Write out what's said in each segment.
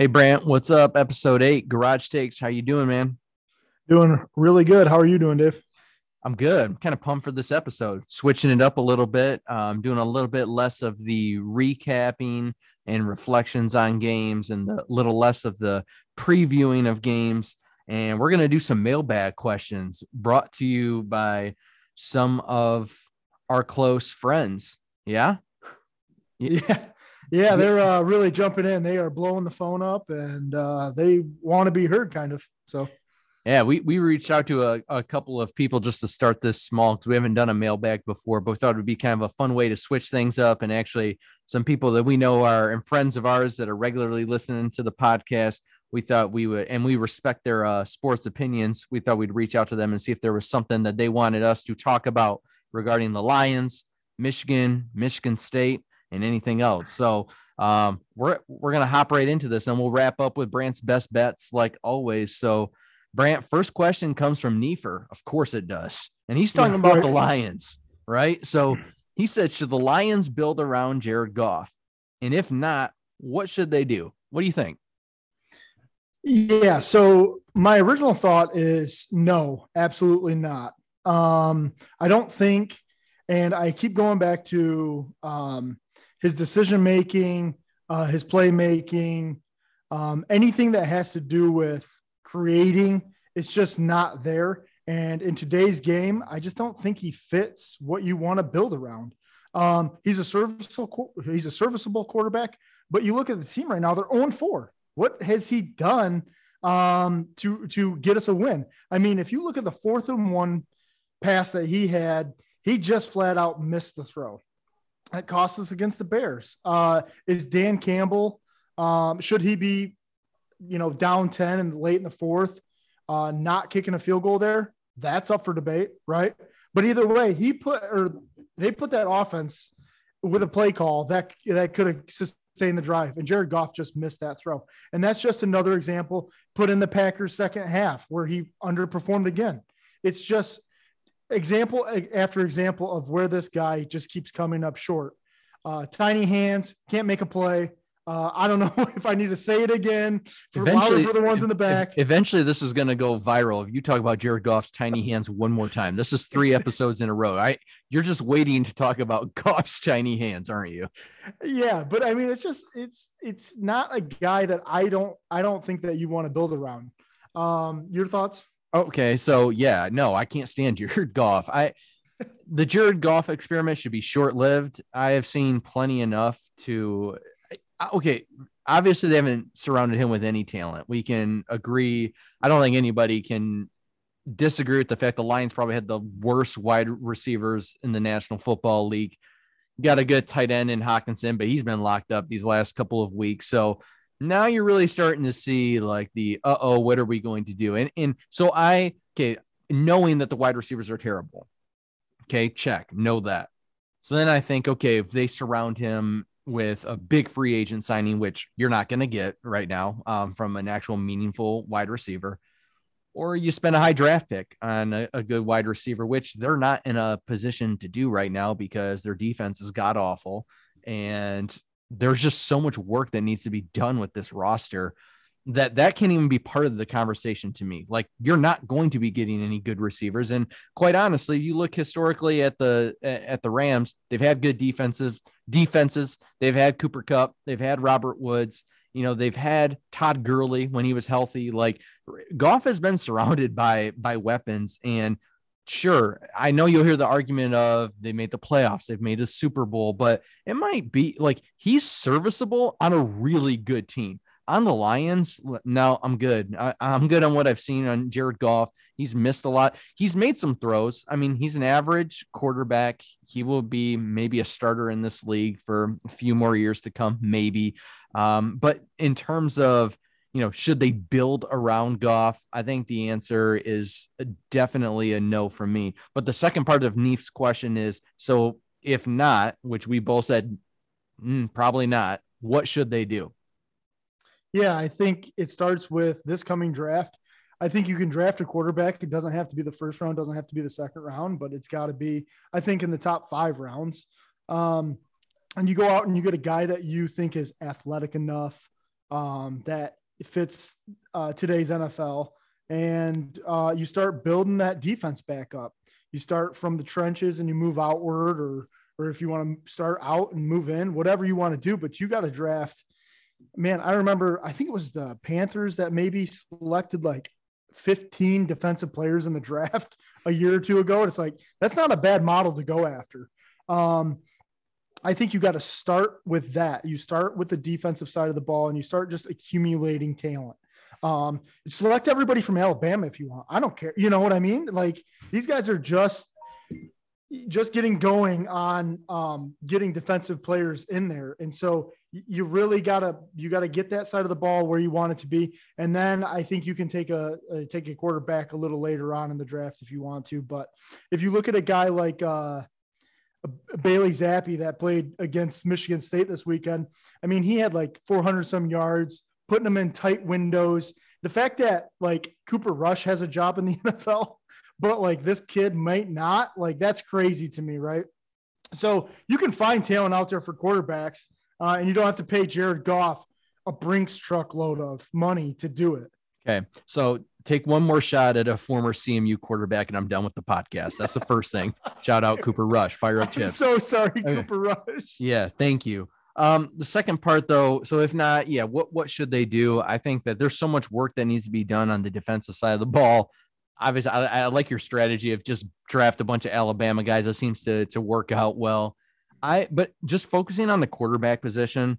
Hey Brant, what's up? Episode eight, Garage Takes. How you doing, man? Doing really good. How are you doing, Dave? I'm good. I'm kind of pumped for this episode. Switching it up a little bit. I'm um, doing a little bit less of the recapping and reflections on games, and a little less of the previewing of games. And we're gonna do some mailbag questions brought to you by some of our close friends. Yeah. Yeah. Yeah, they're uh, really jumping in. They are blowing the phone up and uh, they want to be heard, kind of. So, yeah, we, we reached out to a, a couple of people just to start this small because we haven't done a mailbag before, but we thought it would be kind of a fun way to switch things up. And actually, some people that we know are and friends of ours that are regularly listening to the podcast, we thought we would, and we respect their uh, sports opinions. We thought we'd reach out to them and see if there was something that they wanted us to talk about regarding the Lions, Michigan, Michigan State and anything else. So um, we're we're gonna hop right into this, and we'll wrap up with Brant's best bets, like always. So, Brant, first question comes from Nefer. Of course, it does, and he's talking about the Lions, right? So he said, should the Lions build around Jared Goff, and if not, what should they do? What do you think? Yeah. So my original thought is no, absolutely not. Um, I don't think, and I keep going back to um, his decision making, uh, his playmaking, um, anything that has to do with creating, it's just not there. And in today's game, I just don't think he fits what you want to build around. Um, he's a serviceable he's a serviceable quarterback, but you look at the team right now; they're 0 4. What has he done um, to to get us a win? I mean, if you look at the fourth and one pass that he had, he just flat out missed the throw that cost us against the Bears. Uh, is Dan Campbell, um, should he be, you know, down 10 and late in the fourth, uh, not kicking a field goal there? That's up for debate, right? But either way, he put or they put that offense with a play call that that could have sustained the drive, and Jared Goff just missed that throw. And that's just another example put in the Packers' second half where he underperformed again. It's just example after example of where this guy just keeps coming up short. Uh, tiny hands, can't make a play. Uh, I don't know if I need to say it again. For, eventually, for the ones in the back. Eventually, this is going to go viral. If you talk about Jared Goff's tiny hands one more time, this is three episodes in a row. I you're just waiting to talk about Goff's tiny hands, aren't you? Yeah, but I mean, it's just it's it's not a guy that I don't I don't think that you want to build around. Um, your thoughts? Okay, so yeah, no, I can't stand Jared Goff. I the Jared Goff experiment should be short lived. I have seen plenty enough to okay. Obviously, they haven't surrounded him with any talent. We can agree. I don't think anybody can disagree with the fact the Lions probably had the worst wide receivers in the National Football League. Got a good tight end in Hockenson, but he's been locked up these last couple of weeks. So now you're really starting to see like the uh oh, what are we going to do? And and so I okay, knowing that the wide receivers are terrible. Okay, check, know that. So then I think, okay, if they surround him with a big free agent signing, which you're not going to get right now um, from an actual meaningful wide receiver, or you spend a high draft pick on a, a, good wide receiver, which they're not in a position to do right now because their defense is god awful. And there's just so much work that needs to be done with this roster that that can't even be part of the conversation to me. Like you're not going to be getting any good receivers. And quite honestly you look historically at the at the rams they've had good defensive defenses. They've had cooper Kupp. they've had robert woods. You know they've had todd Gurley when he was healthy. Like Goff has been surrounded by by weapons. And sure, I know you'll hear the argument of they made the playoffs, they've made a Super Bowl, but it might be like he's serviceable on a really good team. On the Lions, no, I'm good. I, am good on what I've seen on Jared Goff. He's missed a lot. He's made some throws. I mean, he's an average quarterback. He will be maybe a starter in this league for a few more years to come, maybe. Um, but in terms of you know, should they build around Goff? I think the answer is definitely a no for me. But the second part of Neef's question is so if not, which we both said mm, probably not, what should they do? Yeah, I think it starts with this coming draft. I think you can draft a quarterback. It doesn't have to be the first round, doesn't have to be the second round, but it's got to be, I think, in the top five rounds. Um, and you go out and you get a guy that you think is athletic enough, um, that fits uh, today's NFL, and uh, you start building that defense back up. You start from the trenches and you move outward, or or if you want to start out and move in, whatever you want to do. But you got to draft. Man, I remember. I think it was the Panthers that maybe selected like 15 defensive players in the draft a year or two ago. And it's like, that's not a bad model to go after. Um, I think you got to start with that. You start with the defensive side of the ball and you start just accumulating talent. Um, select everybody from Alabama if you want. I don't care. You know what I mean? Like these guys are just just getting going on um, getting defensive players in there. And so you really gotta you gotta get that side of the ball where you want it to be, and then I think you can take a, a take a quarterback a little later on in the draft if you want to. But if you look at a guy like uh, Bailey Zappe that played against Michigan State this weekend, I mean he had like 400 some yards, putting them in tight windows. The fact that like Cooper Rush has a job in the NFL, but like this kid might not, like that's crazy to me, right? So you can find talent out there for quarterbacks uh, and you don't have to pay Jared Goff a Brinks truckload of money to do it. Okay, so take one more shot at a former CMU quarterback, and I'm done with the podcast. That's the first thing. Shout out Cooper Rush, fire up chips. so sorry, okay. Cooper Rush. Yeah, thank you. Um, the second part though, so if not, yeah, what what should they do? I think that there's so much work that needs to be done on the defensive side of the ball. Obviously, I, I like your strategy of just draft a bunch of Alabama guys. That seems to to work out well. I but just focusing on the quarterback position,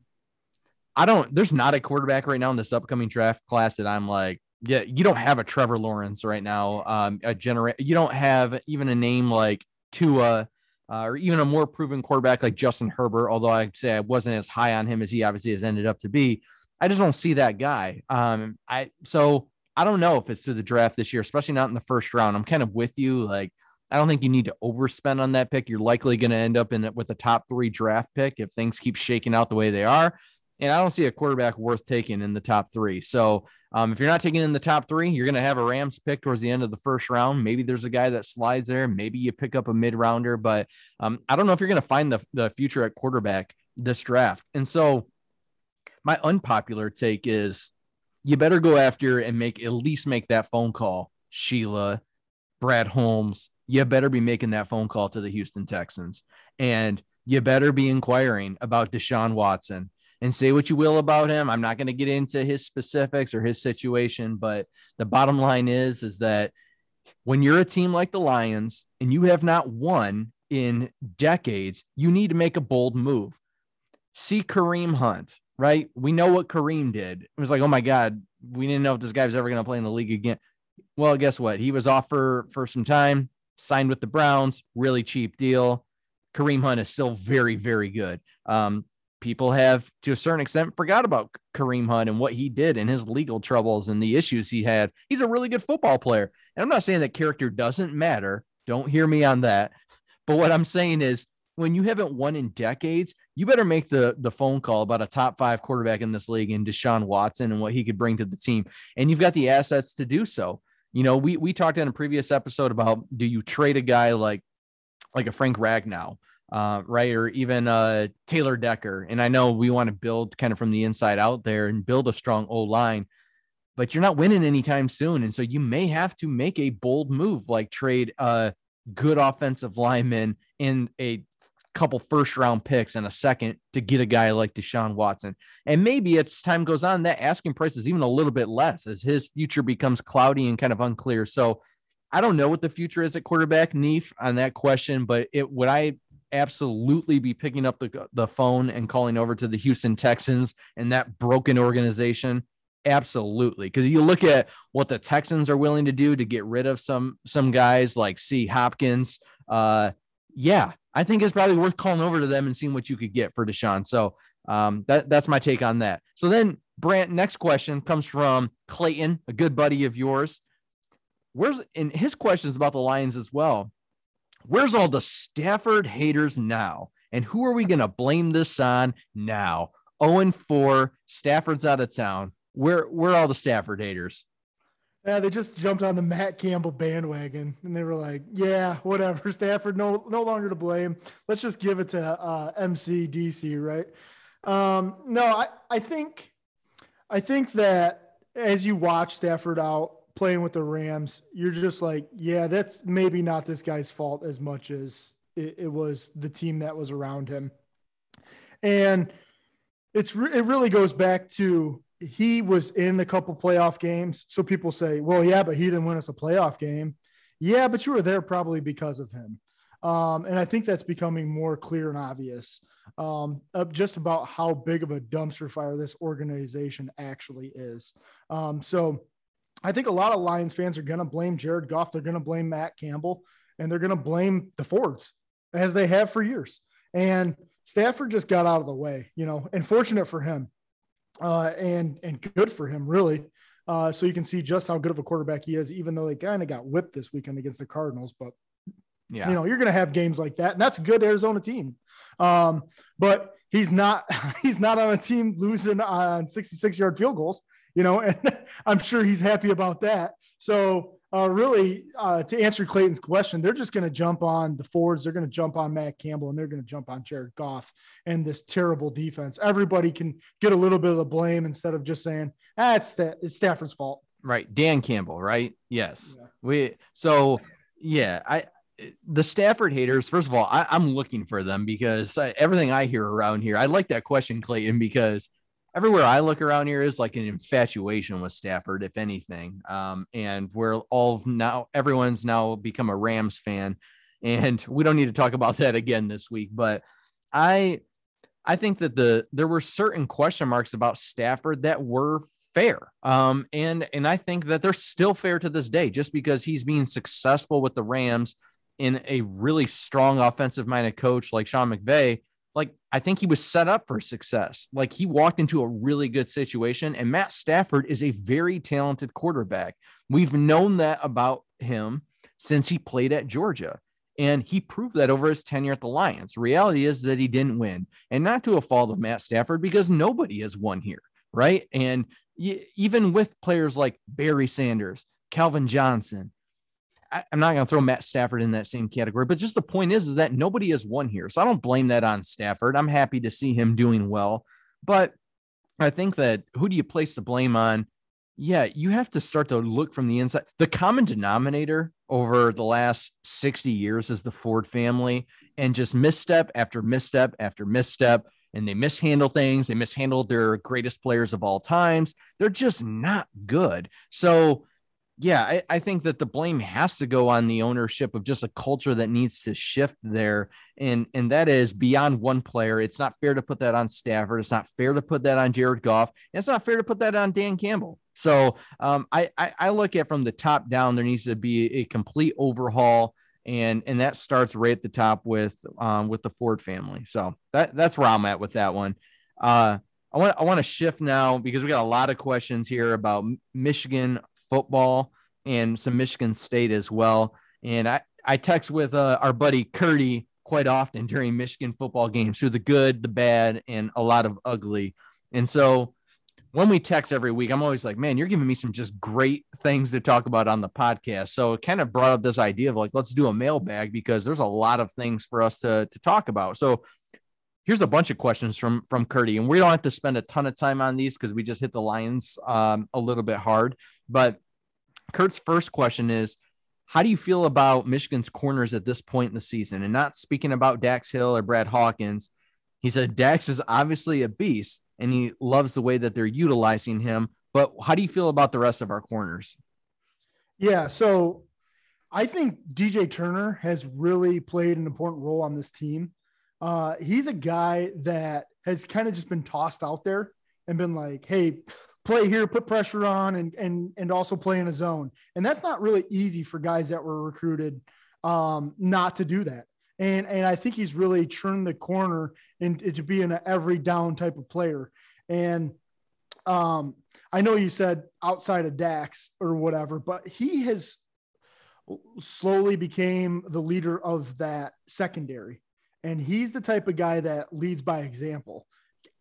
I don't there's not a quarterback right now in this upcoming draft class that I'm like, yeah, you don't have a Trevor Lawrence right now. Um, a generate you don't have even a name like Tua uh, or even a more proven quarterback like Justin Herbert, although I'd say I wasn't as high on him as he obviously has ended up to be. I just don't see that guy. Um, I so I don't know if it's to the draft this year, especially not in the first round. I'm kind of with you. Like I don't think you need to overspend on that pick. You're likely going to end up in it with a top three draft pick if things keep shaking out the way they are. And I don't see a quarterback worth taking in the top three. So um, if you're not taking in the top three, you're going to have a Rams pick towards the end of the first round. Maybe there's a guy that slides there. Maybe you pick up a mid rounder, but um, I don't know if you're going to find the, the future at quarterback this draft. And so my unpopular take is you better go after and make at least make that phone call, Sheila, Brad Holmes, you better be making that phone call to the Houston Texans and you better be inquiring about Deshaun Watson and say what you will about him. I'm not going to get into his specifics or his situation, but the bottom line is is that when you're a team like the Lions and you have not won in decades, you need to make a bold move. See Kareem Hunt, right? We know what Kareem did. It was like, oh my God, we didn't know if this guy was ever going to play in the league again. Well, guess what? He was off for, for some time signed with the Browns, really cheap deal. Kareem Hunt is still very, very good. Um, people have, to a certain extent, forgot about Kareem Hunt and what he did and his legal troubles and the issues he had. He's a really good football player. And I'm not saying that character doesn't matter. Don't hear me on that. But what I'm saying is, when you haven't won in decades, you better make the the phone call about a top five quarterback in this league and Deshaun Watson and what he could bring to the team. And you've got the assets to do so. You know, we we talked in a previous episode about do you trade a guy like like a Frank Ragnow, uh, right, or even uh, Taylor Decker? And I know we want to build kind of from the inside out there and build a strong O line, but you're not winning anytime soon, and so you may have to make a bold move like trade a good offensive lineman in a couple first round picks and a second to get a guy like Deshaun Watson. And maybe as time goes on, that asking price is even a little bit less as his future becomes cloudy and kind of unclear. So I don't know what the future is at quarterback, Neef, on that question, but it would I absolutely be picking up the, the phone and calling over to the Houston Texans and that broken organization. Absolutely. Because you look at what the Texans are willing to do to get rid of some some guys like C. Hopkins. Uh, yeah, I think it's probably worth calling over to them and seeing what you could get for Deshaun. So um, that that's my take on that. So then, Brant, next question comes from Clayton, a good buddy of yours. Where's and his questions about the Lions as well. Where's all the Stafford haters now? And who are we going to blame this on now? 0 and 4, Stafford's out of town. Where where are all the Stafford haters? Yeah, they just jumped on the Matt Campbell bandwagon and they were like, "Yeah, whatever. Stafford no no longer to blame. Let's just give it to uh, MC DC, right?" Um, no, I I think I think that as you watch Stafford out playing with the Rams, you're just like, yeah, that's maybe not this guy's fault as much as it, it was the team that was around him. And it's re- it really goes back to he was in the couple playoff games. So people say, well, yeah, but he didn't win us a playoff game. Yeah, but you were there probably because of him. Um, and I think that's becoming more clear and obvious um, just about how big of a dumpster fire this organization actually is. Um, so I think a lot of Lions fans are going to blame Jared Goff. They're going to blame Matt Campbell and they're going to blame the Fords as they have for years. And Stafford just got out of the way, you know, and fortunate for him uh, and, and good for him, really. Uh, so you can see just how good of a quarterback he is, even though they kind of got whipped this weekend against the Cardinals. But yeah. You know, you're going to have games like that, and that's a good Arizona team. Um, but he's not he's not on a team losing on 66 yard field goals. You know, and I'm sure he's happy about that. So uh, really, uh, to answer Clayton's question, they're just going to jump on the Fords. They're going to jump on Matt Campbell, and they're going to jump on Jared Goff and this terrible defense. Everybody can get a little bit of the blame instead of just saying, "Ah, it's, it's Stafford's fault." Right, Dan Campbell. Right? Yes. Yeah. We so yeah. I the Stafford haters, first of all, I, am looking for them because I, everything I hear around here, I like that question, Clayton, because everywhere I look around here is like an infatuation with Stafford, if anything. Um, and we're all now, everyone's now become a Rams fan, and we don't need to talk about that again this week. But I, I think that the there were certain question marks about Stafford that were fair. Um, and and I think that they're still fair to this day, just because he's being successful with the Rams in a really strong offensive minded coach like Sean McVay, like I think he was set up for success. Like he walked into a really good situation, and Matt Stafford is a very talented quarterback. We've known that about him since he played at Georgia. And he proved that over his tenure at the Lions. Reality is that he didn't win, and not to a fault of Matt Stafford because nobody has won here, right? And even with players like Barry Sanders, Calvin Johnson, I, am not going to throw Matt Stafford in that same category, but just the point is, is that nobody has won here. So I don't blame that on Stafford. I'm happy to see him doing well. But I think that who do you place the blame on? Yeah, you have to start to look from the inside. The common denominator over the last 60 years is the Ford family and just misstep after misstep after misstep. And they mishandle things. They mishandled their greatest players of all times. They're just not good. So yeah, I, I, think that the blame has to go on the ownership of just a culture that needs to shift there. And and that is beyond one player. It's not fair to put that on Stafford. It's not fair to put that on Jared Goff. it's not fair to put that on Dan Campbell. So um, I, I, I look at from the top down, there needs to be a complete overhaul. And and that starts right at the top with um, with the Ford family. So that that's where I'm at with that one. Uh, I want I want to shift now because we got a lot of questions here about Michigan football and some Michigan State as well. And I, I text with uh, our buddy Curdy quite often during Michigan football games through the good, the bad, and a lot of ugly. And so when we text every week, I'm always like, man, you're giving me some just great things to talk about on the podcast. So it kind of brought up this idea of like, let's do a mailbag because there's a lot of things for us to, to talk about. So here's a bunch of questions from from Curdy, and we don't have to spend a ton of time on these because we just hit the Lions um, a little bit hard. But Kurt's first question is, how do you feel about Michigan's corners at this point in the season? And not speaking about Dax Hill or Brad Hawkins, he said Dax is obviously a beast, and he loves the way that they're utilizing him. But how do you feel about the rest of our corners? Yeah, so I think DJ Turner has really played an important role on this team. Uh, he's a guy that has kind of just been tossed out there and been like, hey, play here, put pressure on, and and and also play in a zone. And that's not really easy for guys that were recruited um, not to do that. And and I think he's really turned the corner into being an every down type of player. And um, I know you said outside of Dax or whatever, but he has slowly became the leader of that secondary and he's the type of guy that leads by example.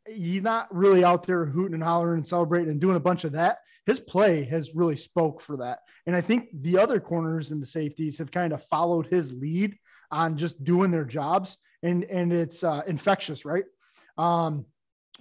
He's not really out there hooting and hollering and celebrating and doing a bunch of that. His play has really spoke for that. And I think the other corners and the safeties have kind of followed his lead on just doing their jobs. And, and it's uh, infectious, right? Um,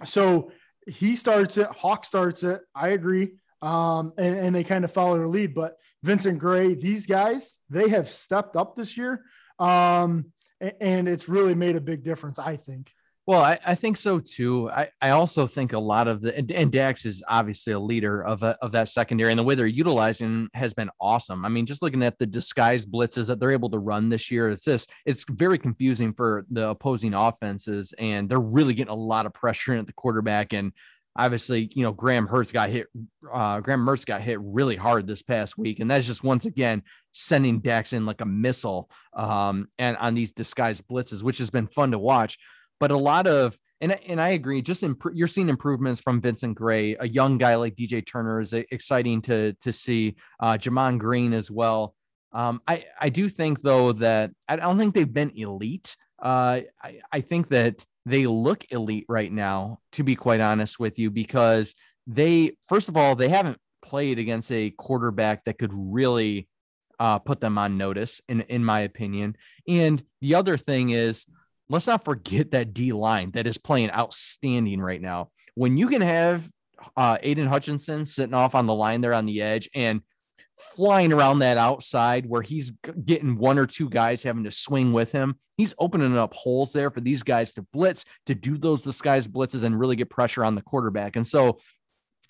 so he starts it, Hawk starts it. I agree. Um, and, and they kind of follow their lead. But Vincent Gray, these guys, they have stepped up this year. Um, and it's really made a big difference, I think. Well, I, I, think so too. I, I also think a lot of the and, and Dax is obviously a leader of a, of that secondary, and the way they're utilizing has been awesome. I mean, just looking at the disguised blitzes that they're able to run this year, it's just it's very confusing for the opposing offenses, and they're really getting a lot of pressure at the quarterback. And obviously, you know, Graham Mertz got hit. Uh, Graham Mertz got hit really hard this past week, and that's just once again sending Dax in like a missile, um, and on these disguised blitzes, which has been fun to watch but a lot of and and I agree. Just imp- you're seeing improvements from Vincent Gray, a young guy like DJ Turner is exciting to to see. Uh, Gemon Green as well. Um, I I do think though that I don't think they've been elite. Uh, I I think that they look elite right now. To be quite honest with you, because they first of all they haven't played against a quarterback that could really uh, put them on notice, in in my opinion. And the other thing is let's not forget that D line that is playing outstanding right now. When you can have uh, Aidan Hutchinson sitting off on the line there on the edge and flying around that outside where he's getting one or two guys having to swing with him. He's opening up holes there for these guys to blitz, to do those disguised blitzes and really get pressure on the quarterback. And so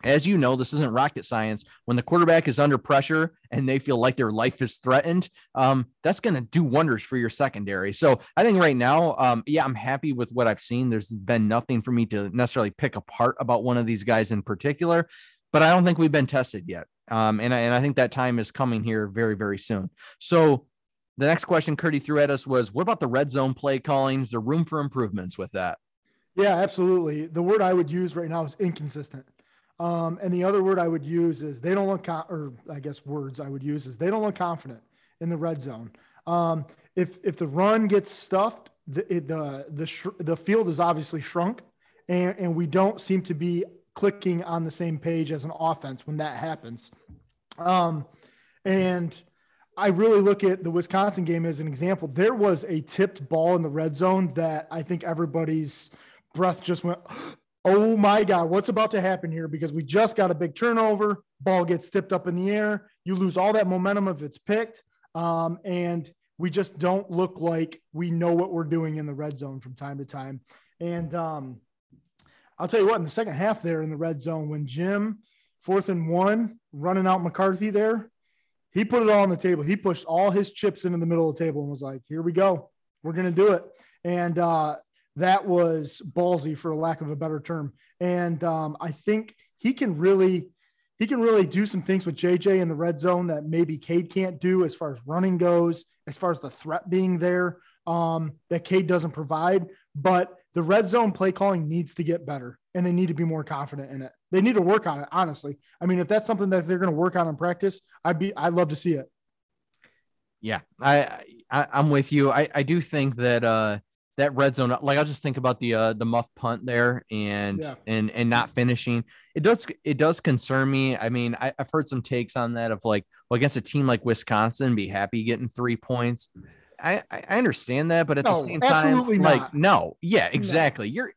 as you know, this isn't rocket science. When the quarterback is under pressure and they feel like their life is threatened, um, that's going to do wonders for your secondary. So I think right now, um, yeah, I'm happy with what I've seen. There's been nothing for me to necessarily pick apart about one of these guys in particular, but I don't think we've been tested yet. Um, and, I, and I think that time is coming here very, very soon. So the next question Curdy threw at us was, what about the red zone play calling? Is there room for improvements with that? Yeah, absolutely. The word I would use right now is inconsistent. Um, and the other word I would use is they don't look, or I guess words I would use is they don't look confident in the red zone. Um, if if the run gets stuffed, the the the, sh- the field is obviously shrunk, and and we don't seem to be clicking on the same page as an offense when that happens. Um, and I really look at the Wisconsin game as an example. There was a tipped ball in the red zone that I think everybody's breath just went oh my God, what's about to happen here? Because we just got a big turnover, ball gets tipped up in the air, you lose all that momentum if it's picked. Um, and we just don't look like we know what we're doing in the red zone from time to time. And um, I'll tell you what, in the second half there in the red zone, when Jim, fourth and one, running out McCarthy there, he put it all on the table. He pushed all his chips into the middle of the table and was like, here we go. We're going to do it. And uh, that was ballsy for lack of a better term. And um, I think he can really he can really do some things with JJ in the red zone that maybe Cade can't do as far as running goes, as far as the threat being there um, that Cade doesn't provide. But the red zone play calling needs to get better and they need to be more confident in it. They need to work on it, honestly. I mean, if that's something that they're going to work on in practice, I'd be I'd love to see it. Yeah, I, I am with you. I I do think that uh that red zone like i'll just think about the uh the muff punt there and yeah. and and not finishing it does it does concern me i mean I, have heard some takes on that of like well against a team like wisconsin be happy getting three points i i understand that but at no, the same time like no yeah exactly no. you're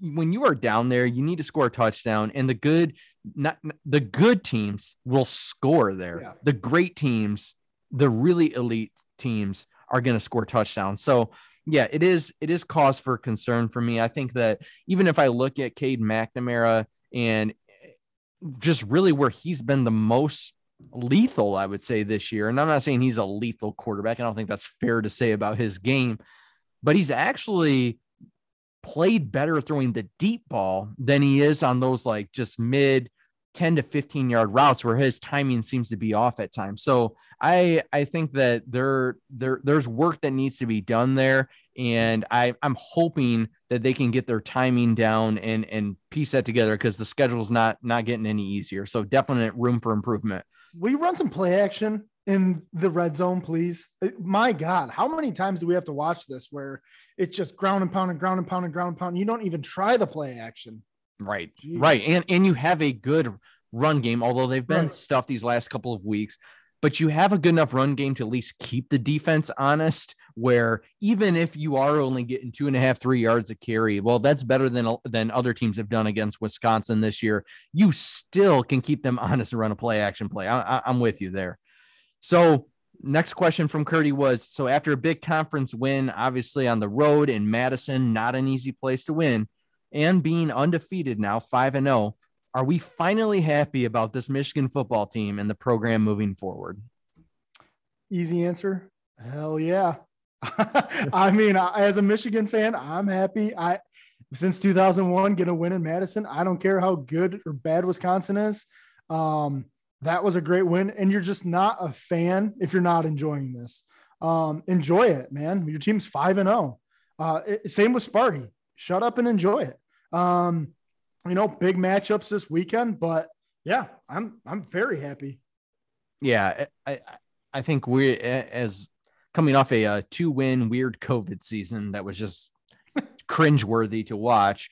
when you are down there you need to score a touchdown and the good not the good teams will score there yeah. the great teams the really elite teams are going to score touchdowns so yeah, it is it is cause for concern for me. I think that even if I look at Cade McNamara and eh, just really where he's been the most lethal, I would say this year, and I'm not saying he's a lethal quarterback. I don't think that's fair to say about his game, but he's actually played better throwing the deep ball than he is on those like just mid 10 to 15 yard routes where his timing seems to be off at times. So I I think that there there there's work that needs to be done there. And I, I'm hoping that they can get their timing down and and piece that together because the schedule's not not getting any easier. So definite room for improvement. We run some play action in the red zone, please? Uh, my God, how many times do we have to watch this where it's just ground and pound and ground and pound and ground and pound? You don't even try the play action. Right. Jeez. Right. And and you have a good run game, although they've been right. stuffed these last couple of weeks. But you have a good enough run game to at least keep the defense honest. Where even if you are only getting two and a half, three yards a carry, well, that's better than than other teams have done against Wisconsin this year. You still can keep them honest and run a play action play. I, I, I'm with you there. So next question from Curdy was so after a big conference win, obviously on the road in Madison, not an easy place to win, and being undefeated now, 5 and 0, are we finally happy about this Michigan football team and the program moving forward? Easy answer. Hell yeah. I mean, as a Michigan fan, I'm happy. I since 2001 get a win in Madison. I don't care how good or bad Wisconsin is. Um, that was a great win. And you're just not a fan if you're not enjoying this. Um, enjoy it, man. Your team's five and zero. Oh. Uh, same with Sparty. Shut up and enjoy it. Um, you know, big matchups this weekend, but yeah, I'm I'm very happy. Yeah, I I think we as coming off a, uh, a two win weird COVID season that was just cringeworthy to watch.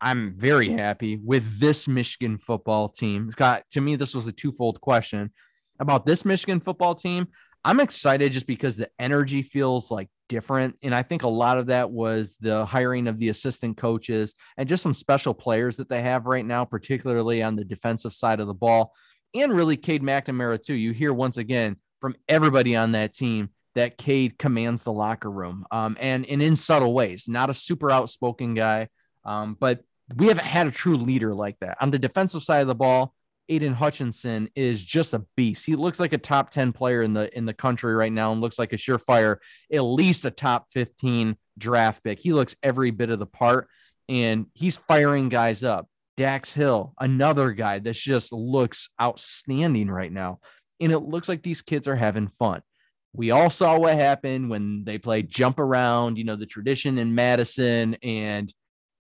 I'm very happy with this Michigan football team. Scott, to me, this was a twofold question about this Michigan football team. I'm excited just because the energy feels like different. And I think a lot of that was the hiring of the assistant coaches and just some special players that they have right now, particularly on the defensive side of the ball. And really, Cade McNamara, too. You hear once again from everybody on that team that Cade commands the locker room um, and, and in subtle ways, not a super outspoken guy, um, but we haven't had a true leader like that. On the defensive side of the ball, Aidan Hutchinson is just a beast. He looks like a top 10 player in the in the country right now and looks like a surefire, at least a top 15 draft pick. He looks every bit of the part and he's firing guys up. Dax Hill, another guy that just looks outstanding right now. And it looks like these kids are having fun. We all saw what happened when they played jump around, you know, the tradition in Madison and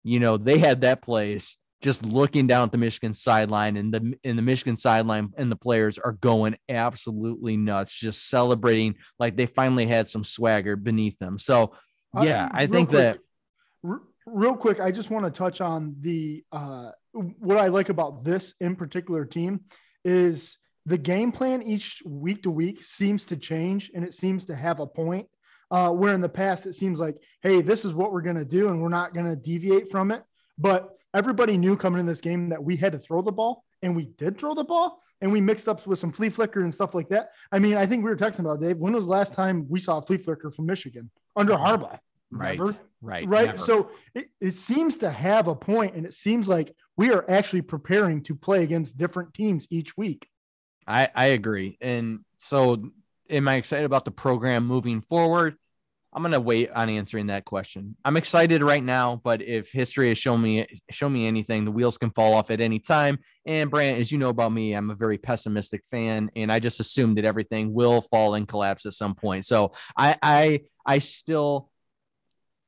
you know, they had that place just looking down at the Michigan sideline and the in the Michigan sideline and the players are going absolutely nuts, just celebrating like they finally had some swagger beneath them. So uh, yeah, uh, I think quick, that r- real quick, I just want to touch on the uh what I like about this in particular team is the game plan each week to week seems to change and it seems to have a point uh, where in the past it seems like, hey, this is what we're going to do, and we're not going to deviate from it. But everybody knew coming in this game that we had to throw the ball, and we did throw the ball, and we mixed up with some flea flicker and stuff like that. I mean, I think we were texting about Dave. When was the last time we saw a flea flicker from Michigan under Harbaugh? Right. Never. Right. Right. Never. So it, it seems to have a point, and it seems like we are actually preparing to play against different teams each week. I, I agree. And so am I excited about the program moving forward? I'm gonna wait on answering that question. I'm excited right now, but if history has shown me show me anything, the wheels can fall off at any time. And Brant, as you know about me, I'm a very pessimistic fan, and I just assume that everything will fall and collapse at some point. So I I I still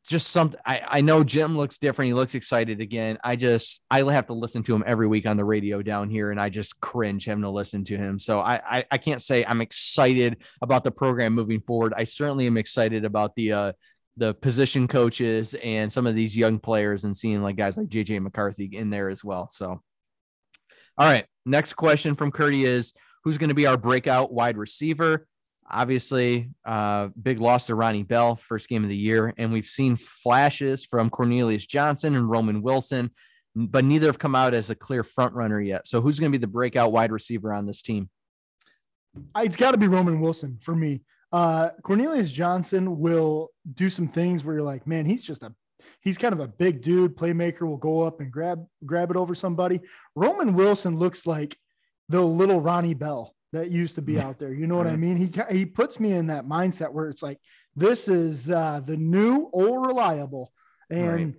just something I, I know Jim looks different. He looks excited again. I just I have to listen to him every week on the radio down here, and I just cringe having to listen to him. So I I, I can't say I'm excited about the program moving forward. I certainly am excited about the uh the position coaches and some of these young players and seeing like guys like JJ McCarthy in there as well. So all right, next question from Curdy is who's going to be our breakout wide receiver? Obviously, uh, big loss to Ronnie Bell, first game of the year. And we've seen flashes from Cornelius Johnson and Roman Wilson, but neither have come out as a clear front runner yet. So who's going to be the breakout wide receiver on this team? It's got to be Roman Wilson for me. Uh, Cornelius Johnson will do some things where you're like, man, he's just a he's kind of a big dude, playmaker will go up and grab grab it over somebody. Roman Wilson looks like the little Ronnie Bell that used to be out there. You know what I mean? He he puts me in that mindset where it's like this is uh, the new old reliable, and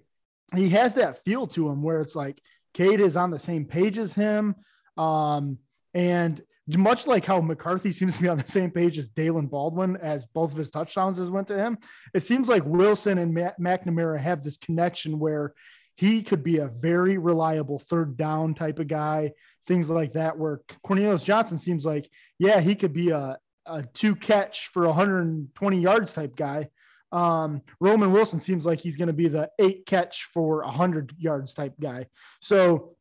right. he has that feel to him where it's like Cade is on the same page as him, um, and much like how McCarthy seems to be on the same page as Daylen Baldwin, as both of his touchdowns has went to him. It seems like Wilson and McNamara have this connection where he could be a very reliable third down type of guy, things like that. Where Cornelius Johnson seems like, yeah, he could be a, a two catch for 120 yards type guy. Um, Roman Wilson seems like he's going to be the eight catch for 100 yards type guy. So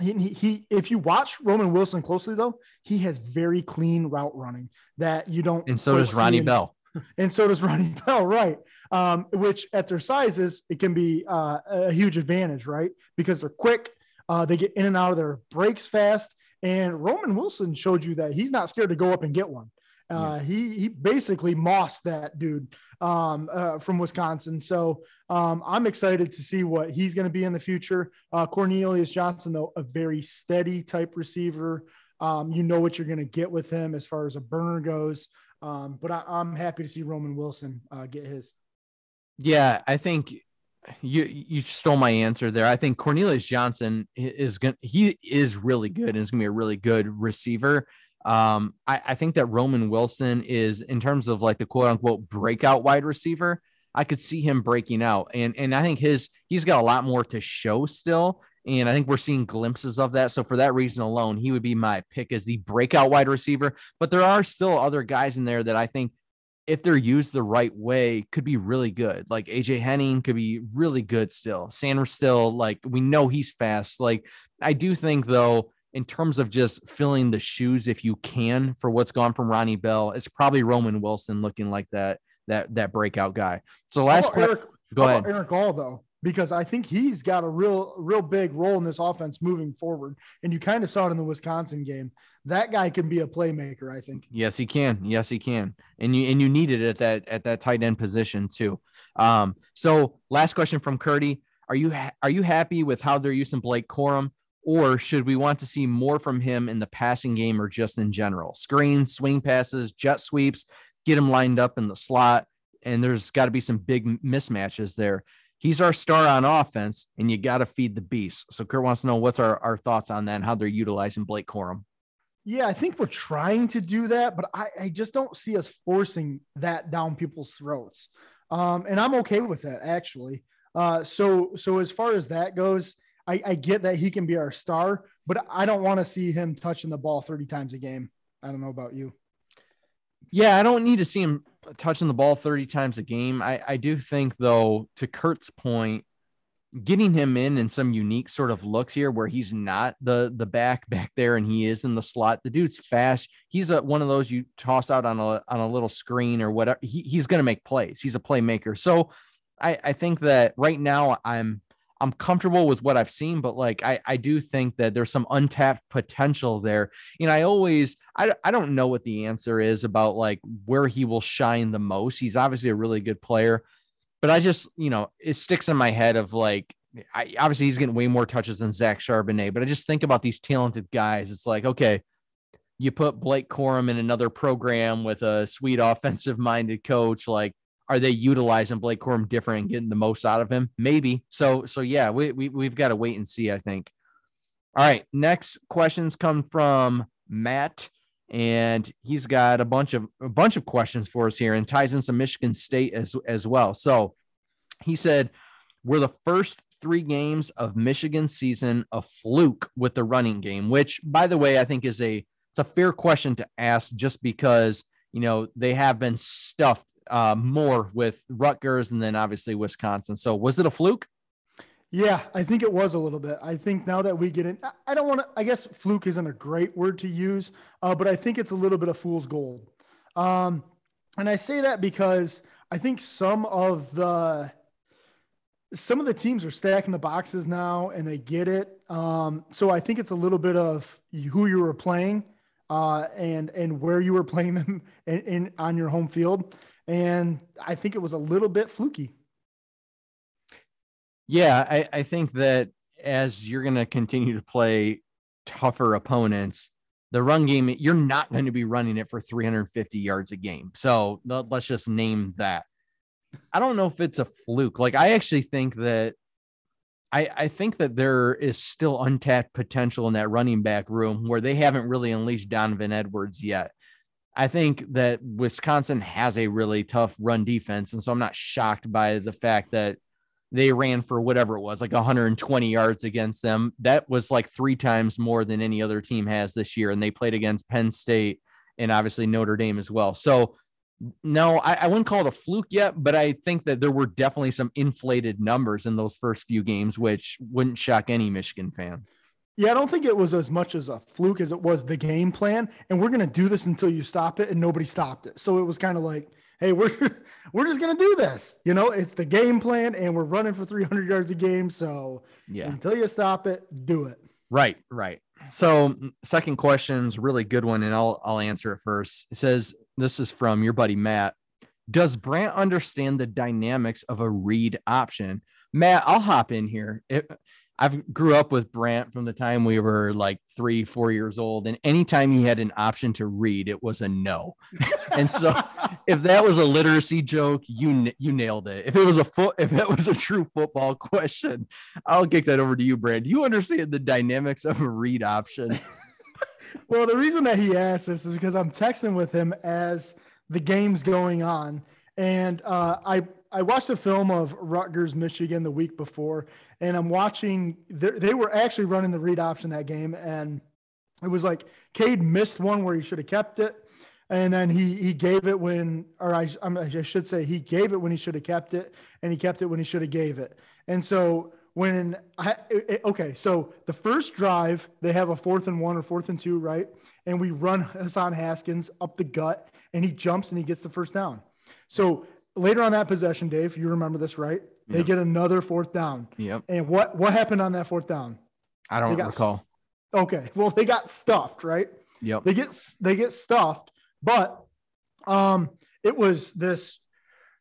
he, he, if you watch Roman Wilson closely though, he has very clean route running that you don't. And so does Ronnie Bell. And so does Ronnie Bell, right? Um, which at their sizes, it can be uh, a huge advantage, right? Because they're quick, uh, they get in and out of their breaks fast. And Roman Wilson showed you that he's not scared to go up and get one. Uh, yeah. he he basically mossed that dude um, uh, from Wisconsin. So um, I'm excited to see what he's going to be in the future. Uh, Cornelius Johnson, though, a very steady type receiver. Um, you know what you're going to get with him as far as a burner goes. Um, but I, am happy to see Roman Wilson uh, get his. Yeah, I think you you stole my answer there. I think Cornelius Johnson is to, he is really good and is to be a really good receiver. Um, I, I think that Roman Wilson is in terms of like the quote unquote breakout wide receiver. I could see him breaking out, and and I think his he's got a lot more to show still, and I think we're seeing glimpses of that. So for that reason alone, he would be my pick as the breakout wide receiver. But there are still other guys in there that I think if they're used the right way, could be really good. Like AJ Henning could be really good still. Sanders still, like we know he's fast. Like I do think though, in terms of just filling the shoes, if you can, for what's gone from Ronnie Bell, it's probably Roman Wilson looking like that that that breakout guy. So last question, Eric, go ahead. Erick All though because I think he's got a real, real big role in this offense moving forward. And you kind of saw it in the Wisconsin game. That guy can be a playmaker, I think. Yes, he can. Yes, he can. And you and you needed it at that at that tight end position too. Um, so last question from Curdy. Are you ha- are you happy with how they're using Blake Corum? Or should we want to see more from him in the passing game or just in general? Screens, swing passes, jet sweeps, get him lined up in the slot. And there's got to be some big mismatches there he's our star on offense, and you got to feed the beast. So Kurt wants to know what's our, our thoughts on that and how they're utilizing Blake Corum. Yeah, I think we're trying to do that, but I, I just don't see us forcing that down people's throats. Um, and I'm okay with that actually. Uh, so so as far as that goes, I, I get that he can be our star, but I don't want to see him touching the ball 30 times a game. I don't know about you. Yeah, I don't need to see him touching the ball 30 times a game. I, I do think, though, to Kurt's point, getting him in in some unique sort of looks here where he's not the the back back there and he is in the slot. The dude's fast. He's a, one of those you toss out on a on a little screen or whatever. He, he's going to make plays. He's a playmaker. So I, I think that right now I'm I'm comfortable with what I've seen, but like I, I do think that there's some untapped potential there. You know, I always I, I don't know what the answer is about like where he will shine the most. He's obviously a really good player, but I just, you know, it sticks in my head of like I obviously he's getting way more touches than Zach Charbonnet, but I just think about these talented guys. It's like, okay, you put Blake Corum in another program with a sweet offensive minded coach, like are they utilizing Blake Corum different and getting the most out of him? Maybe. So so yeah, we, we we've got to wait and see. I think. All right, next questions come from Matt, and he's got a bunch of a bunch of questions for us here, and ties in some Michigan State as as well. So he said, "We're the first three games of Michigan season a fluke with the running game?" Which, by the way, I think is a it's a fair question to ask, just because you know they have been stuffed uh, more with Rutgers and then obviously Wisconsin. So was it a fluke? Yeah, I think it was a little bit. I think now that we get in, I don't want to, I guess fluke isn't a great word to use, uh, but I think it's a little bit of fool's gold. Um, and I say that because I think some of the, some of the teams are stacking the boxes now and they get it. Um, so I think it's a little bit of who you were playing uh, and and where you were playing them in, in, on your home field and I think it was a little bit fluky. Yeah, I, I think that as you're going to continue to play tougher opponents, the run game, you're not going to be running it for 350 yards a game. So let's just name that. I don't know if it's a fluke. Like, I actually think that I, I think that there is still untapped potential in that running back room where they haven't really unleashed Donovan Edwards yet. I think that Wisconsin has a really tough run defense. And so I'm not shocked by the fact that they ran for whatever it was, like 120 yards against them. That was like three times more than any other team has this year. And they played against Penn State and obviously Notre Dame as well. So, no, I, I wouldn't call it a fluke yet, but I think that there were definitely some inflated numbers in those first few games, which wouldn't shock any Michigan fan. Yeah, I don't think it was as much as a fluke as it was the game plan. And we're gonna do this until you stop it, and nobody stopped it. So it was kind of like, hey, we're we're just gonna do this. You know, it's the game plan, and we're running for 300 yards a game. So Yeah. until you stop it, do it. Right, right. So second question is a really good one, and I'll I'll answer it first. It says this is from your buddy Matt. Does Brant understand the dynamics of a read option? Matt, I'll hop in here. It, I've grew up with Brant from the time we were like three, four years old, and anytime he had an option to read, it was a no. and so, if that was a literacy joke, you you nailed it. If it was a foot, if it was a true football question, I'll kick that over to you, Brant. Do you understand the dynamics of a read option? Well, the reason that he asked this is because I'm texting with him as the game's going on, and uh, I I watched a film of Rutgers Michigan the week before, and I'm watching. They were actually running the read option that game, and it was like Cade missed one where he should have kept it, and then he he gave it when, or I I should say he gave it when he should have kept it, and he kept it when he should have gave it, and so when I okay, so the first drive they have a fourth and one or fourth and two, right? And we run Hassan Haskins up the gut, and he jumps and he gets the first down. So later on that possession, Dave, you remember this, right? They Yeah. get another fourth down, Yep. and what what happened on that fourth down? I don't got- recall. Okay, well they got stuffed, right? Yep. They get they get stuffed, but um, it was this.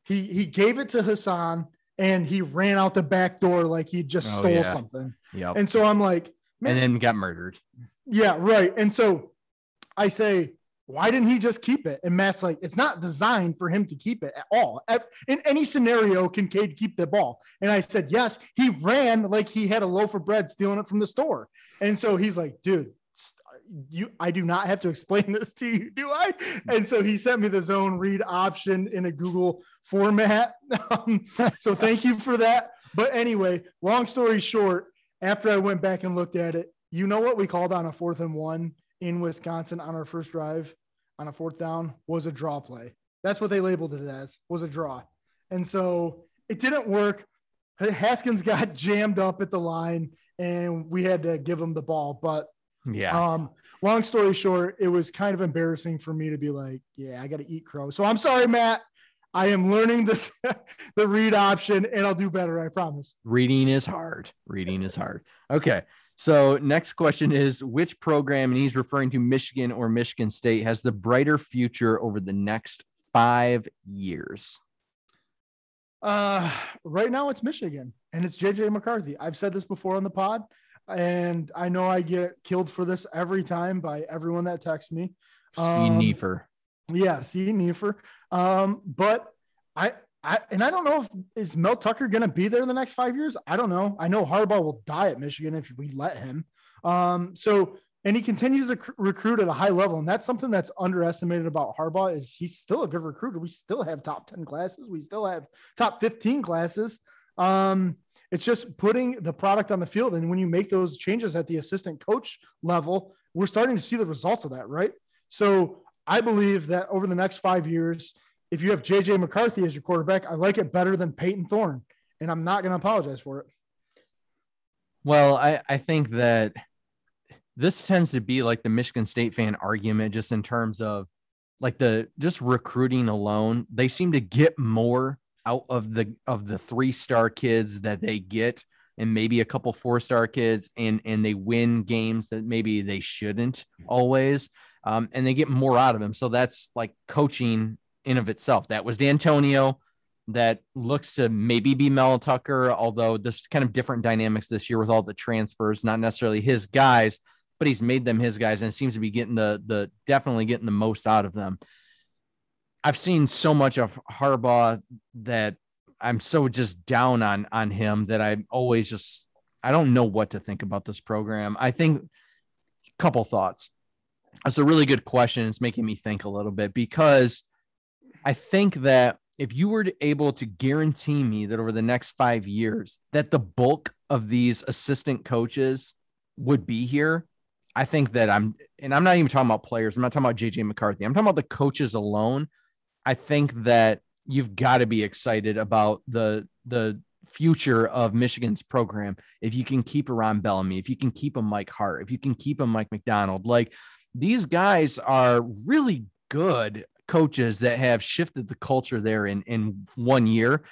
He he gave it to Hassan, and he ran out the back door like he just Oh, stole yeah. something. Yeah. And so I'm like, man, and then got murdered. yeah, right. And so I say, why didn't he just keep it? And Matt's like, it's not designed for him to keep it at all. In any scenario, can Cade keep the ball? And I said, yes. He ran like he had a loaf of bread stealing it from the store. And so he's like, dude, you I do not have to explain this to you, do I? And so he sent me the zone read option in a Google format. Um, so thank you for that. But anyway, long story short, after I went back and looked at it, you know what we called on a fourth and one in Wisconsin on our first drive on a fourth down was a draw play. That's what they labeled it as was a draw. And so it didn't work. Haskins got jammed up at the line and we had to give him the ball. But Yeah. um, long story short, it was kind of embarrassing for me to be like, yeah, I got to eat crow. So I'm sorry, Matt. I am learning this, the read option, and I'll do better. I promise. Reading is hard. Reading is hard. Okay. So next question is which program, and he's referring to Michigan or Michigan State, has the brighter future over the next five years? Uh, right now it's Michigan and it's JJ McCarthy. I've said this before on the pod, and I know I get killed for this every time by everyone that texts me. See Um, Neefer. Yeah, see Neefer. Um, but I, I, and I don't know if is Mel Tucker going to be there in the next five years. I don't know. I know Harbaugh will die at Michigan if we let him. Um, so and he continues to cr- recruit at a high level, and that's something that's underestimated about Harbaugh is he's still a good recruiter. We still have top ten classes. We still have top fifteen classes. Um, it's just putting the product on the field, and when you make those changes at the assistant coach level, we're starting to see the results of that, right? So I believe that over the next five years, if you have JJ McCarthy as your quarterback, I like it better than Payton Thorne, and I'm not going to apologize for it. Well, I, I think that this tends to be like the Michigan State fan argument, just in terms of like the just recruiting alone. They seem to get more out of the of the three star kids that they get, and maybe a couple four star kids, and and they win games that maybe they shouldn't always, um, and they get more out of them. So that's like coaching in of itself. That was Dantonio that looks to maybe be Mel Tucker, although there's kind of different dynamics this year with all the transfers, not necessarily his guys, but he's made them his guys and seems to be getting the the definitely getting the most out of them. I've seen so much of Harbaugh that I'm so just down on on him that I'm always just I don't know what to think about this program. I think a couple thoughts. That's a really good question. It's making me think a little bit because I think that if you were able to guarantee me that over the next five years that the bulk of these assistant coaches would be here, I think that I'm, and I'm not even talking about players. I'm not talking about JJ McCarthy. I'm talking about the coaches alone. I think that you've got to be excited about the the future of Michigan's program if you can keep a Ron Bellamy, if you can keep a Mike Hart, if you can keep a Mike Macdonald. Like these guys are really good coaches that have shifted the culture there in, in one year.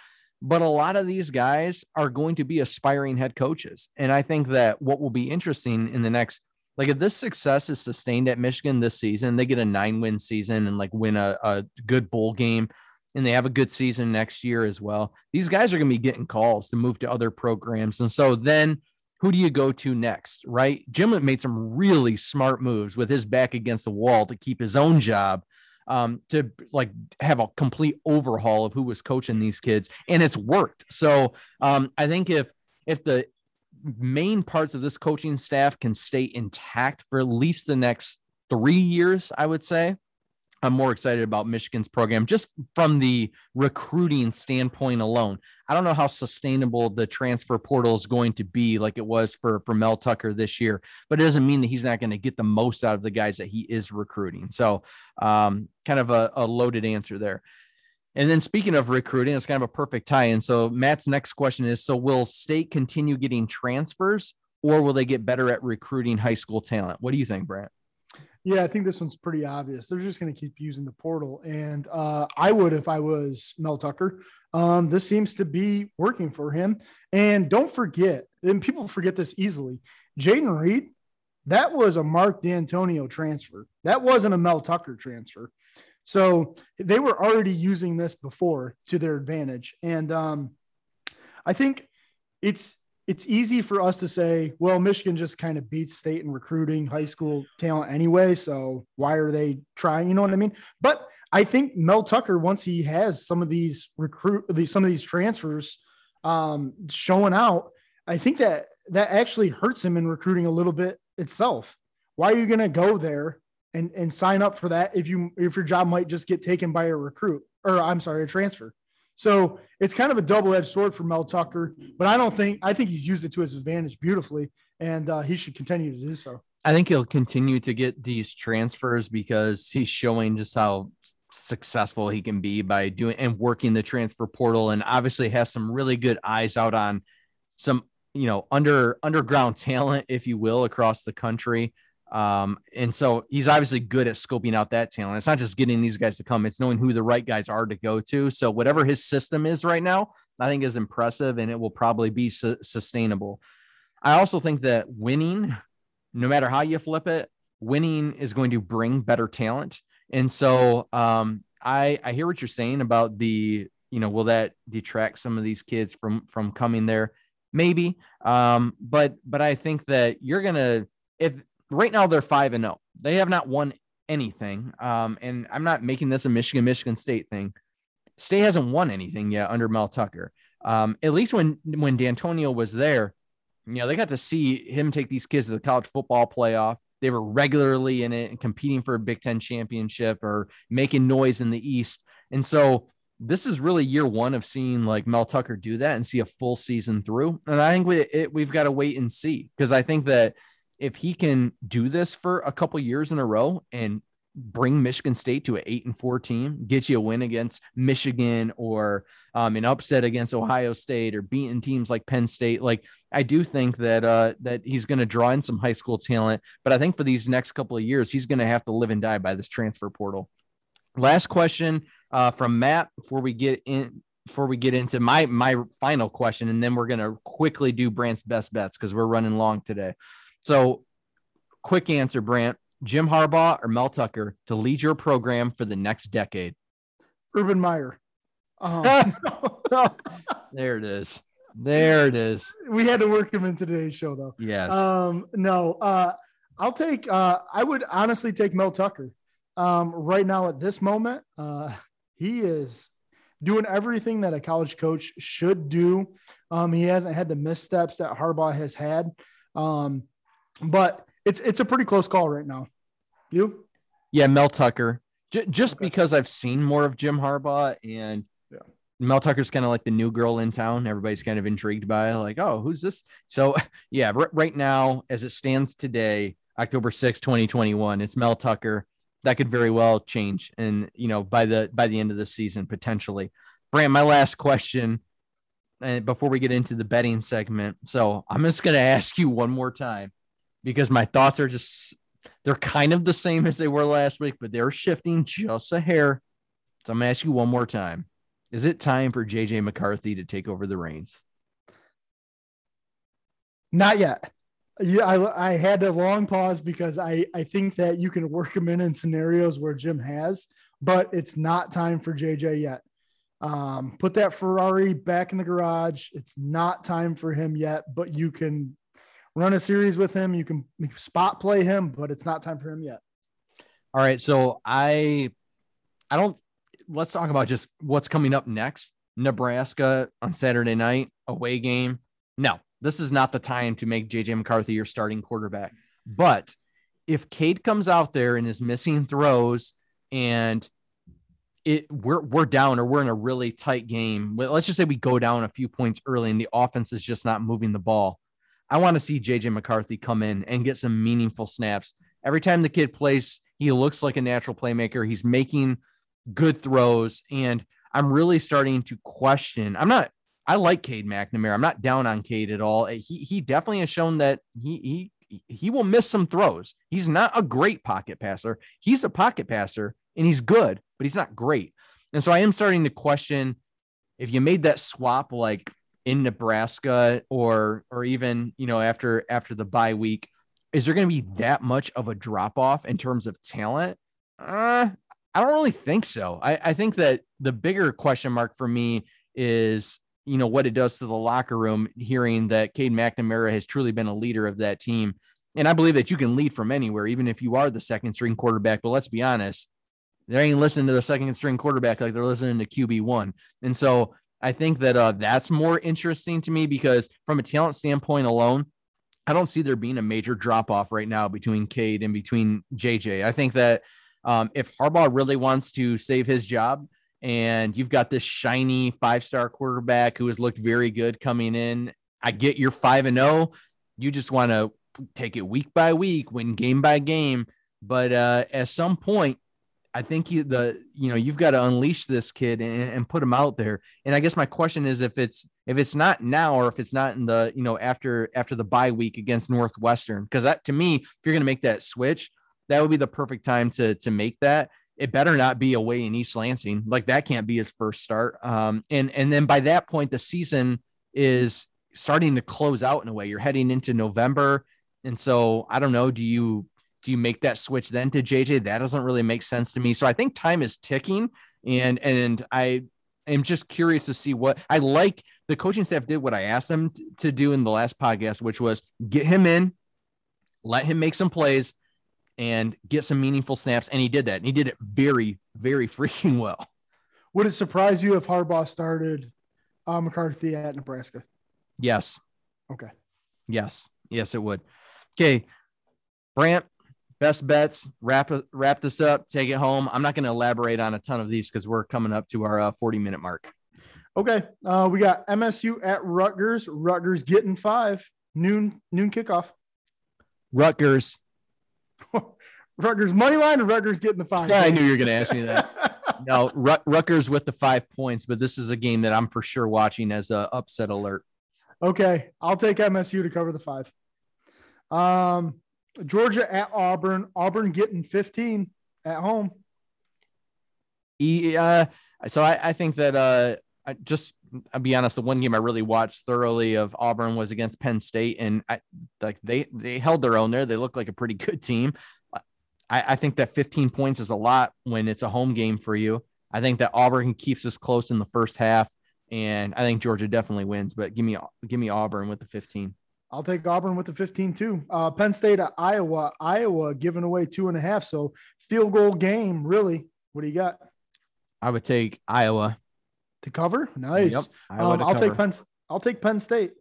But a lot of these guys are going to be aspiring head coaches. And I think that what will be interesting in the next, like if this success is sustained at Michigan this season, they get a nine win season and like win a, a good bowl game and they have a good season next year as well. These guys are going to be getting calls to move to other programs. And so then who do you go to next? Right. Jim made some really smart moves with his back against the wall to keep his own job um, to like have a complete overhaul of who was coaching these kids, and it's worked. So um, I think if if the main parts of this coaching staff can stay intact for at least the next three years, I would say, I'm more excited about Michigan's program just from the recruiting standpoint alone. I don't know how sustainable the transfer portal is going to be like it was for, for Mel Tucker this year, but it doesn't mean that he's not going to get the most out of the guys that he is recruiting. So, um, kind of a, a loaded answer there. And then speaking of recruiting, it's kind of a perfect tie in. So, Matt's next question is So, will state continue getting transfers or will they get better at recruiting high school talent? What do you think, Brant? Yeah, I think this one's pretty obvious. They're just going to keep using the portal, and uh, I would if I was Mel Tucker. Um, this seems to be working for him. And don't forget, and people forget this easily. Jayden Reed, that was a Mark Dantonio transfer. That wasn't a Mel Tucker transfer. So they were already using this before to their advantage, and um, I think it's it's easy for us to say, well, Michigan just kind of beats state in recruiting high school talent anyway. So why are they trying? You know what I mean? But I think Mel Tucker, once he has some of these recruit, these, some of these transfers um, showing out, I think that that actually hurts him in recruiting a little bit itself. Why are you going to go there and, and sign up for that if you if your job might just get taken by a recruit or I'm sorry, a transfer? So it's kind of a double-edged sword for Mel Tucker, but I don't think I think he's used it to his advantage beautifully, and uh, he should continue to do so. I think he'll continue to get these transfers because he's showing just how successful he can be by doing and working the transfer portal, and obviously has some really good eyes out on some you know under underground talent, if you will, across the country. Um, and so he's obviously good at scoping out that talent. It's not just getting these guys to come, it's knowing who the right guys are to go to. So whatever his system is right now, I think is impressive and it will probably be su- sustainable. I also think that winning, no matter how you flip it, winning is going to bring better talent. And so um, I, I hear what you're saying about the, you know, will that detract some of these kids from from coming there? Maybe. Um, but but I think that you're gonna if right now they're five and zero. Oh. They have not won anything. Um, and I'm not making this a Michigan Michigan State thing. State hasn't won anything yet under Mel Tucker. Um, at least when when Dantonio was there, you know, they got to see him take these kids to the college football playoff. They were regularly in it and competing for a Big Ten championship or making noise in the East. And so this is really year one of seeing like Mel Tucker do that and see a full season through. And I think we it, we've got to wait and see because I think that if he can do this for a couple years in a row and bring Michigan State to an eight and four team, get you a win against Michigan or um, an upset against Ohio State or beating teams like Penn State. Like I do think that uh, that he's going to draw in some high school talent, but I think for these next couple of years, he's going to have to live and die by this transfer portal. Last question uh, from Matt before we get in. Before we get into my my final question, and then we're gonna quickly do Brant's best bets because we're running long today. So, quick answer, Brant: Jim Harbaugh or Mel Tucker to lead your program for the next decade? Urban Meyer. Um, there it is. There it is. We had to work him in today's show, though. Yes. Um, no, uh, I'll take. Uh, I would honestly take Mel Tucker. Um, right now, at this moment, uh, he is doing everything that a college coach should do. Um, he hasn't had the missteps that Harbaugh has had. Um, but it's it's a pretty close call right now. You? Yeah, Mel Tucker. J- just okay. because I've seen more of Jim Harbaugh and yeah. Mel Tucker's kind of like the new girl in town. Everybody's kind of intrigued by like, oh, who's this? So yeah, r- right now, as it stands today, October 6, 2021, it's Mel Tucker. That could very well change. And you know, by the by the end of the season, potentially. Brant, my last question and before we get into the betting segment. So I'm just going to ask you one more time because my thoughts are just they're kind of the same as they were last week, but they're shifting just a hair. So I'm to ask you one more time. Is it time for JJ McCarthy to take over the reins? Not yet. Yeah, I, I had a long pause because I, I think that you can work him in in scenarios where Jim has, but it's not time for JJ yet. Um, put that Ferrari back in the garage. It's not time for him yet, but you can run a series with him. You can spot play him, but it's not time for him yet. All right. So I, I don't, let's talk about just what's coming up next. Nebraska on Saturday night, away game. No, this is not the time to make JJ McCarthy your starting quarterback. But if Cade comes out there and is missing throws and it we're we're down or we're in a really tight game. Let's just say we go down a few points early and the offense is just not moving the ball. I want to see JJ McCarthy come in and get some meaningful snaps. Every time the kid plays, he looks like a natural playmaker. He's making good throws and I'm really starting to question. I'm not I like Cade McNamara. I'm not down on Cade at all. He he definitely has shown that he he he will miss some throws. He's not a great pocket passer. He's a pocket passer and he's good, but he's not great. And so I am starting to question if you made that swap like in Nebraska or or even you know after after the bye week, is there going to be that much of a drop off in terms of talent? Uh, I don't really think so. I, I think that the bigger question mark for me is you know what it does to the locker room hearing that Cade McNamara has truly been a leader of that team. And I believe that you can lead from anywhere, even if you are the second string quarterback. But let's be honest, they ain't listening to the second string quarterback like they're listening to QB one. And so I think that uh, that's more interesting to me because from a talent standpoint alone, I don't see there being a major drop off right now between Cade and between JJ. I think that um, if Harbaugh really wants to save his job, and you've got this shiny five star quarterback who has looked very good coming in, I get you're five and zero. Oh. You just want to take it week by week, win game by game. But uh, at some point, I think you the you know you've got to unleash this kid and, and, put him out there. And I guess my question is if it's if it's not now or if it's not in the you know after after the bye week against Northwestern because that to me if you're going to make that switch that would be the perfect time to to make that. It better not be away in East Lansing like that can't be his first start. Um, and and then by that point the season is starting to close out in a way. You're heading into November, and so I don't know. Do you do you make that switch then to JJ? That doesn't really make sense to me. So I think time is ticking, and and I am just curious to see what I like. The coaching staff did what I asked them to do in the last podcast, which was get him in, let him make some plays, and get some meaningful snaps, and he did that, and he did it very, very freaking well. Would it surprise you if Harbaugh started uh, McCarthy at Nebraska? Yes. Okay. Yes. Yes, it would. Okay. Brant, best bets wrap wrap this up take it home. I'm not going to elaborate on a ton of these because we're coming up to our uh, 40 minute mark. Okay uh, we got msu at rutgers. Rutgers getting five. Noon noon kickoff. Rutgers. Rutgers money line or rutgers getting the five? Yeah i knew you were going to ask me that. No Rut- rutgers with the five points but this is a game that i'm for sure watching as a upset alert. Okay i'll take msu to cover the five. Um Georgia at Auburn. Auburn getting 15 at home. Yeah. So I, I think that uh, I just I'll be honest, the one game I really watched thoroughly of Auburn was against Penn State, and I like they they held their own there. They looked like a pretty good team. I, I think that 15 points is a lot when it's a home game for you. I think that Auburn keeps us close in the first half, and I think Georgia definitely wins. But give me give me Auburn with the 15. I'll take Auburn with the 15 too. Uh, Penn State at Iowa. Iowa giving away two and a half. So field goal game, really. What do you got? I would take Iowa to cover. Nice. Yep, um, I'll cover. take Penn. I'll take Penn State.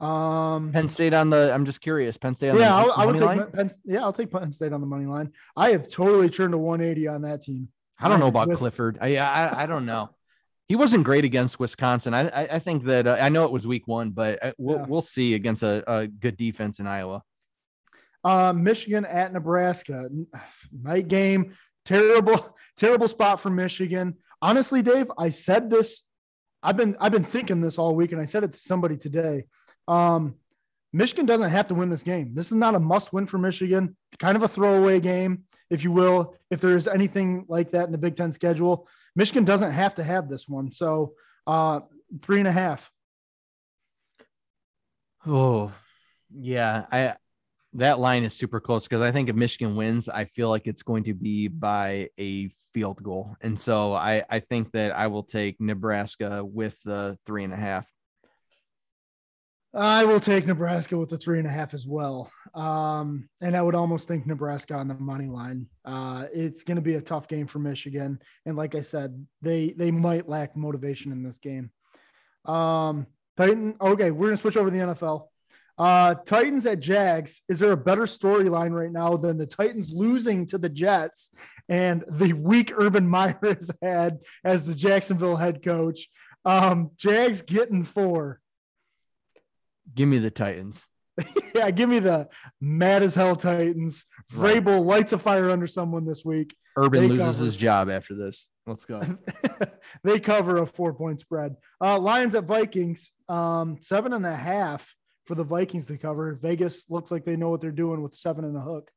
Um, Penn State on the. I'm just curious. Penn State. yeah, I'll, I would take Penn, Yeah, I'll take Penn State on the money line. I have totally turned a 180 on that team. I don't know about with, Clifford. I, I I don't know he wasn't great against Wisconsin. I I, I think that uh, I know it was week one, but uh, we'll yeah. we'll see against a, a, good defense in Iowa. Uh, Michigan at Nebraska night game. Terrible, terrible spot for Michigan. Honestly, Dave, I said this I've been I've been thinking this all week, and I said it to somebody today. Um, Michigan doesn't have to win this game. This is not a must win for Michigan. Kind of a throwaway game, if you will. If there is anything like that in the Big Ten schedule, Michigan doesn't have to have this one. So uh, three and a half. Oh, yeah. I that line is super close because I think if Michigan wins, I feel like it's going to be by a field goal. And so I, I think that I will take Nebraska with the three and a half. I will take Nebraska with the three and a half as well. Um, and I would almost think Nebraska on the money line. Uh, it's going to be a tough game for Michigan. And like I said, they, they might lack motivation in this game. Um, Titan. Okay. We're going to switch over to the NFL. Uh, Titans at Jags. Is there a better storyline right now than the Titans losing to the Jets and the weak Urban Meyer has had as the Jacksonville head coach? Um, Jags getting four. Give me the Titans. yeah, give me the mad as hell Titans. Right. Vrabel lights a fire under someone this week. Urban they loses cover. his job after this. Let's go. they cover a four point spread. Uh, Lions at Vikings, um, seven and a half for the Vikings to cover. Vegas looks like they know what they're doing with seven and a hook.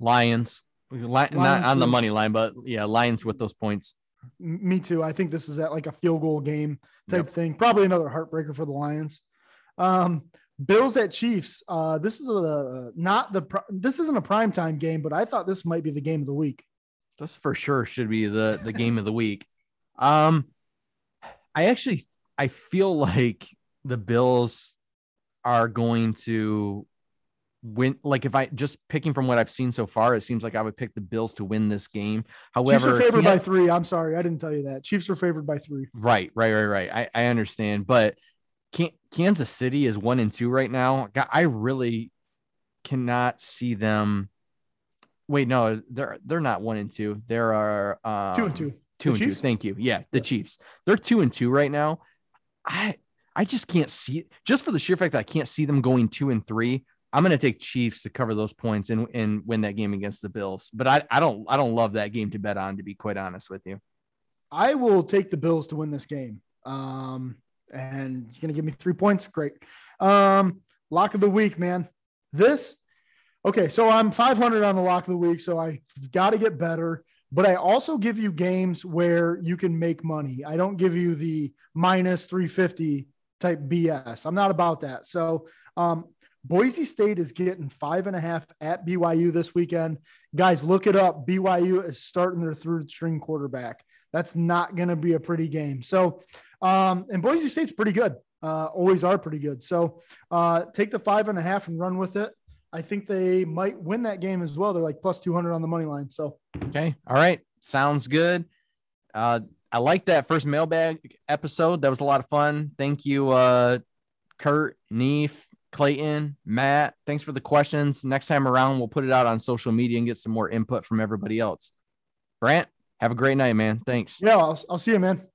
Lions, Lions not on the money line, but yeah, Lions with those points. Me too. I think this is at like a field goal game type yep. thing. Probably another heartbreaker for the Lions. Um, Bills at Chiefs. Uh, this is a not the this isn't a prime time game, but I thought this might be the game of the week. This for sure should be the the game of the week. Um, I actually I feel like the Bills are going to win like if I just picking from what I've seen so far, it seems like I would pick the Bills to win this game. However, Chiefs are favored by three. I'm sorry, I didn't tell you that. Chiefs are favored by three. Right, right, right, right. I, I understand, but Kansas City is one and two right now. I really cannot see them. Wait, no, they're they're not one and two. There are um, two and two. Two the and Chiefs? two. Thank you. Yeah, the yeah. Chiefs. They're two and two right now. I I just can't see just for the sheer fact that I can't see them going two and three. I'm going to take Chiefs to cover those points and, and win that game against the Bills. But I, I don't I don't love that game to bet on to be quite honest with you. I will take the Bills to win this game. Um, and you're gonna give me three points. Great. Um, lock of the week, man. This okay. So I'm 500 on the lock of the week, so I got to get better. But I also give you games where you can make money. I don't give you the minus 350 type BS. I'm not about that. So um, Boise State is getting five and a half at BYU this weekend. Guys, look it up. BYU is starting their third string quarterback. That's not going to be a pretty game. So, um, and Boise State's pretty good. Uh, always are pretty good. So, uh, take the five and a half and run with it. I think they might win that game as well. They're like plus 200 on the money line. So, okay. All right. Sounds good. Uh, I like that first mailbag episode. That was a lot of fun. Thank you, uh, Kurt, Neef, Clayton, Matt. Thanks for the questions. Next time around, we'll put it out on social media and get some more input from everybody else. Brant, have a great night, man. Thanks. Yeah, I'll, I'll see you, man.